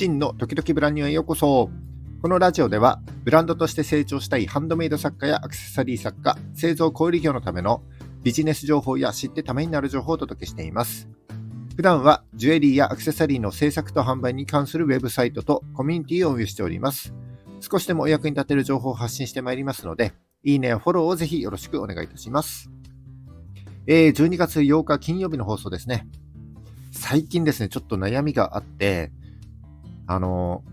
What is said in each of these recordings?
真の時々ブランニューへようこそ。このラジオでは、ブランドとして成長したいハンドメイド作家やアクセサリー作家、製造小売業のためのビジネス情報や知ってためになる情報をお届けしています。普段はジュエリーやアクセサリーの制作と販売に関するウェブサイトとコミュニティを運営しております。少しでもお役に立てる情報を発信してまいりますので、いいねやフォローをぜひよろしくお願いいたします。えー、12月8日金曜日の放送ですね。最近ですね、ちょっと悩みがあって、あの、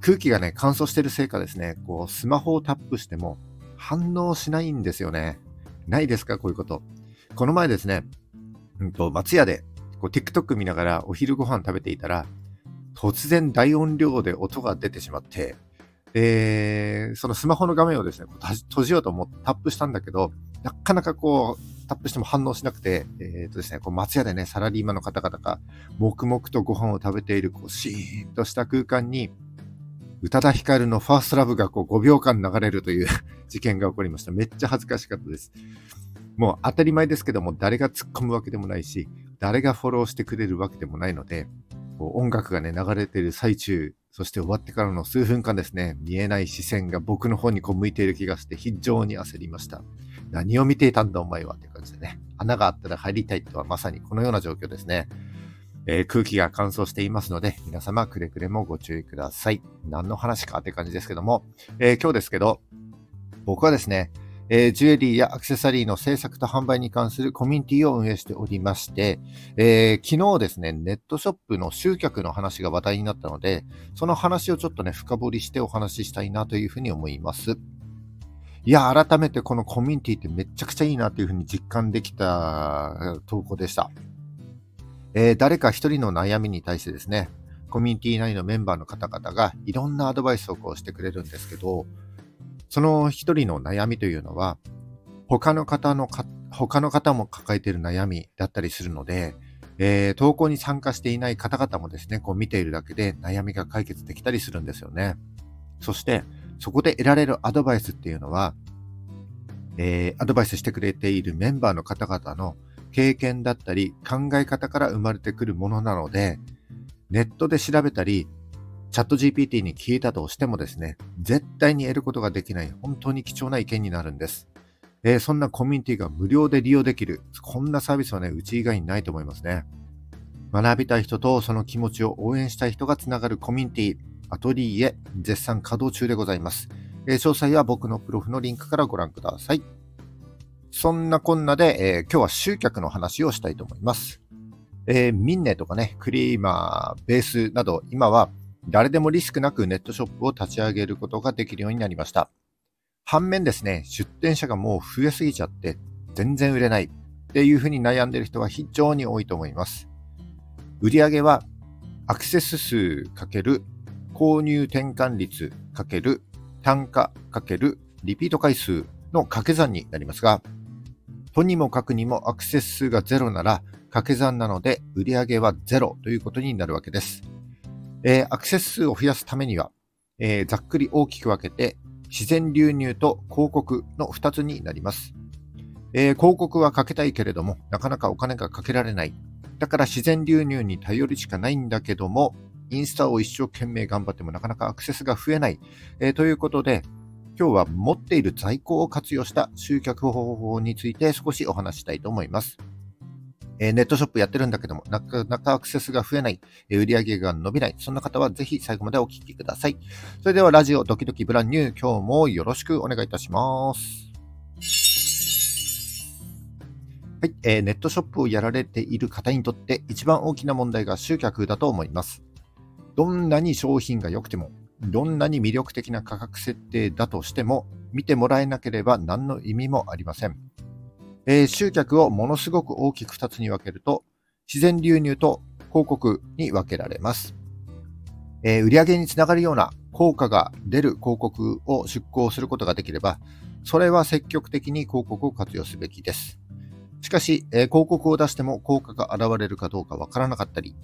空気がね、乾燥してるせいかですね、こう、スマホをタップしても反応しないんですよね。ないですかこういうこと。この前ですね、うんと、松屋で、こう、TikTok 見ながらお昼ご飯食べていたら、突然大音量で音が出てしまって、えー、そのスマホの画面をですね、閉じようと思ってタップしたんだけど、なかなかこう、タップしても反応しなくて、えっ、ー、とですね、こう松屋でね、サラリーマンの方々が黙々とご飯を食べている、こう、シーンとした空間に、宇多田ヒカルのファーストラブがこう5秒間流れるという 事件が起こりました。めっちゃ恥ずかしかったです。もう当たり前ですけども、誰が突っ込むわけでもないし、誰がフォローしてくれるわけでもないので、こう音楽がね、流れている最中、そして終わってからの数分間ですね、見えない視線が僕の方にこう向いている気がして非常に焦りました。何を見ていたんだお前はって感じでね。穴があったら入りたいとはまさにこのような状況ですね。えー、空気が乾燥していますので、皆様くれぐれもご注意ください。何の話かって感じですけども、えー、今日ですけど、僕はですね、えー、ジュエリーやアクセサリーの制作と販売に関するコミュニティを運営しておりまして、えー、昨日ですね、ネットショップの集客の話が話題になったので、その話をちょっとね、深掘りしてお話ししたいなというふうに思います。いや、改めてこのコミュニティってめちゃくちゃいいなというふうに実感できた投稿でした。えー、誰か一人の悩みに対してですね、コミュニティ内のメンバーの方々がいろんなアドバイスをこうしてくれるんですけど、その一人の悩みというのは、他の方のか、他の方も抱えている悩みだったりするので、えー、投稿に参加していない方々もですね、こう見ているだけで悩みが解決できたりするんですよね。そして、そこで得られるアドバイスっていうのは、えー、アドバイスしてくれているメンバーの方々の経験だったり考え方から生まれてくるものなので、ネットで調べたり、チャット GPT に聞いたとしてもですね、絶対に得ることができない本当に貴重な意見になるんです。えー、そんなコミュニティが無料で利用できる、こんなサービスはね、うち以外にないと思いますね。学びたい人とその気持ちを応援したい人がつながるコミュニティ、アトリエ絶賛稼働中でございます。え、詳細は僕のプロフのリンクからご覧ください。そんなこんなで、えー、今日は集客の話をしたいと思います。えー、ミンネとかね、クリーマー、ベースなど、今は誰でもリスクなくネットショップを立ち上げることができるようになりました。反面ですね、出店者がもう増えすぎちゃって全然売れないっていうふうに悩んでる人は非常に多いと思います。売上はアクセス数かける購入転換率かける単価かけるリピート回数の掛け算になりますが、とにもかくにもアクセス数がゼロなら掛け算なので売上はゼロということになるわけです。えー、アクセス数を増やすためには、えー、ざっくり大きく分けて自然流入と広告の2つになります。えー、広告はかけたいけれども、なかなかお金がかけられない。だから自然流入に頼るしかないんだけども、インスタを一生懸命頑張ってもなかなかアクセスが増えない。えー、ということで、今日は持っている在庫を活用した集客方法について少しお話したいと思います。えー、ネットショップやってるんだけども、なかなかアクセスが増えない、えー、売上が伸びない、そんな方はぜひ最後までお聞きください。それではラジオドキドキブランニュー、今日もよろしくお願いいたします。はい、えー、ネットショップをやられている方にとって一番大きな問題が集客だと思います。どんなに商品が良くても、どんなに魅力的な価格設定だとしても、見てもらえなければ何の意味もありません。えー、集客をものすごく大きく2つに分けると、自然流入と広告に分けられます。えー、売上につながるような効果が出る広告を出稿することができれば、それは積極的に広告を活用すべきです。しかし、え、広告を出しても効果が現れるかどうかわからなかったり、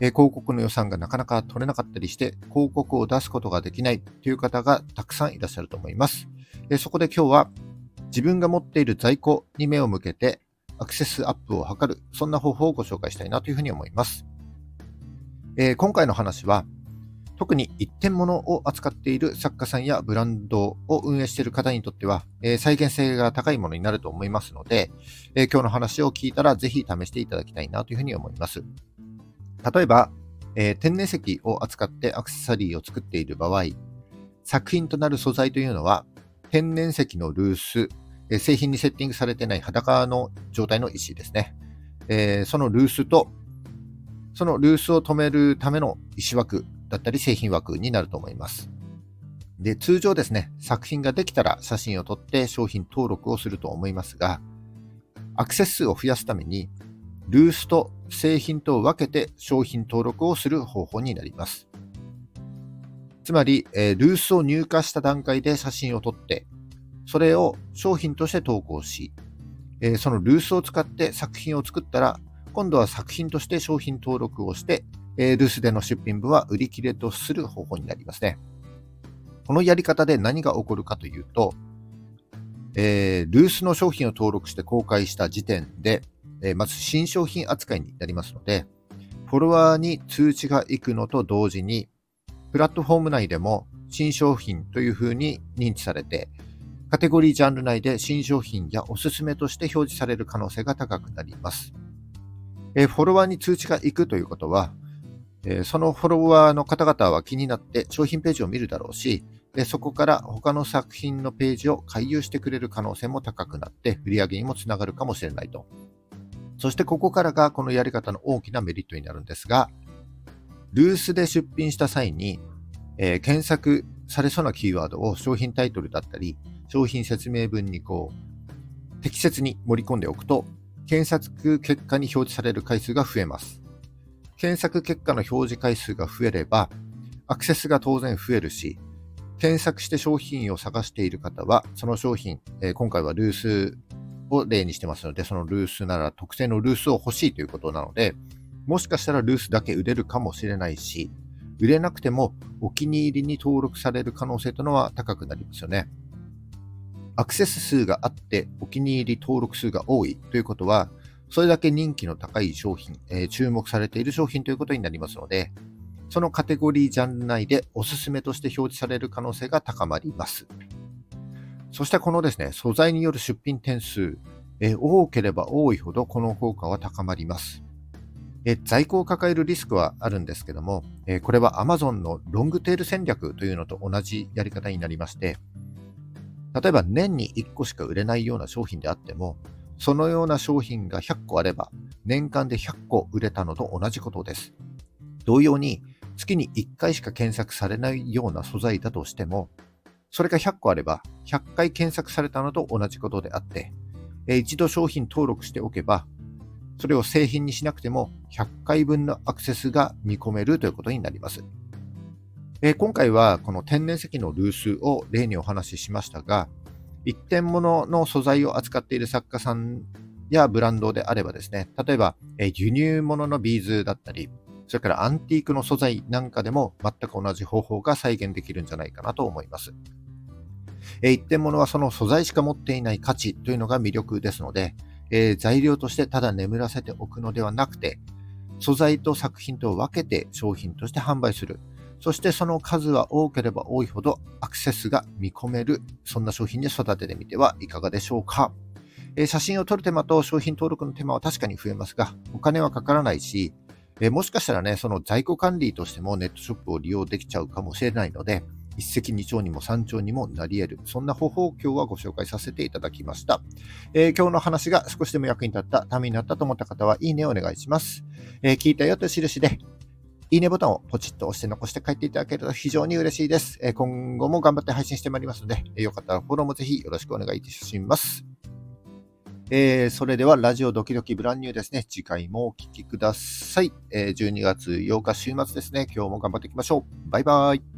え広告の予算がなかなか取れなかったりして、広告を出すことができないという方がたくさんいらっしゃると思います。えそこで今日は自分が持っている在庫に目を向けてアクセスアップを図る、そんな方法をご紹介したいなというふうに思います。え、今回の話は、特に一点物を扱っている作家さんやブランドを運営している方にとっては、えー、再現性が高いものになると思いますので、えー、今日の話を聞いたらぜひ試していただきたいなというふうに思います。例えば、えー、天然石を扱ってアクセサリーを作っている場合、作品となる素材というのは、天然石のルース、え、製品にセッティングされてない裸の状態の石ですね。え、そのルースと、そのルースを止めるための石枠だったり製品枠になると思います。で、通常ですね、作品ができたら写真を撮って商品登録をすると思いますが、アクセス数を増やすために、ルースと製品と分けて商品登録をする方法になります。つまり、え、ルースを入荷した段階で写真を撮って、それを商品として投稿し、え、そのルースを使って作品を作ったら、今度は作品として商品登録をして、えー、ルースでの出品分は売り切れとする方法になりますね。このやり方で何が起こるかというと、えー、ルースの商品を登録して公開した時点で、えー、まず新商品扱いになりますので、フォロワーに通知が行くのと同時に、プラットフォーム内でも新商品というふうに認知されて、カテゴリージャンル内で新商品やおすすめとして表示される可能性が高くなります。えー、フォロワーに通知が行くということは、えそのフォロワーの方々は気になって商品ページを見るだろうし、そこから他の作品のページを回遊してくれる可能性も高くなって売り上げにもつながるかもしれないと。そしてここからがこのやり方の大きなメリットになるんですが、ルースで出品した際に、え、検索されそうなキーワードを商品タイトルだったり、商品説明文にこう、適切に盛り込んでおくと、検索結果に表示される回数が増えます。検索結果の表示回数が増えれば、アクセスが当然増えるし、検索して商品を探している方は、その商品、えー、今回はルースを例にしてますので、そのルースなら特定のルースを欲しいということなので、もしかしたらルースだけ売れるかもしれないし、売れなくてもお気に入りに登録される可能性というのは高くなりますよね。アクセス数があってお気に入り登録数が多いということは、それだけ人気の高い商品、えー、注目されている商品ということになりますので、そのカテゴリージャンル内でおすすめとして表示される可能性が高まります。そしてこのですね、素材による出品点数、え、多ければ多いほどこの効果は高まります。え、在庫を抱えるリスクはあるんですけども、え、これは Amazon のロングテール戦略というのと同じやり方になりまして、例えば年に1個しか売れないような商品であっても、そのような商品が100個あれば、年間で100個売れたのと同じことです。同様に、月に1回しか検索されないような素材だとしても、それが100個あれば、100回検索されたのと同じことであって、一度商品登録しておけば、それを製品にしなくても100回分のアクセスが見込めるということになります。今回はこの天然石のルースを例にお話ししましたが、一点物の素材を扱っている作家さんやブランドであればですね、例えば、え輸入物のビーズだったり、それからアンティークの素材なんかでも全く同じ方法が再現できるんじゃないかなと思います。え一点物はその素材しか持っていない価値というのが魅力ですので、えー、材料としてただ眠らせておくのではなくて、素材と作品と分けて商品として販売する。そしてその数は多ければ多いほどアクセスが見込める、そんな商品に育ててみてはいかがでしょうか。え、写真を撮る手間と商品登録の手間は確かに増えますが、お金はかからないし、え、もしかしたらね、その在庫管理としてもネットショップを利用できちゃうかもしれないので、一石二鳥にも三鳥にもなり得る。そんな方法を今日はご紹介させていただきました。えー、今日の話が少しでも役に立った、ためになったと思った方は、いいねをお願いします。えー、聞いたよという印で、いいねボタンをポチッと押して残して帰っていただけると非常に嬉しいです。え今後も頑張って配信してまいりますので、えよかったらフォローもぜひよろしくお願いいたします。えー、それではラジオドキドキブランニューですね。次回もお聴きください。え、12月8日週末ですね。今日も頑張っていきましょう。バイバイ。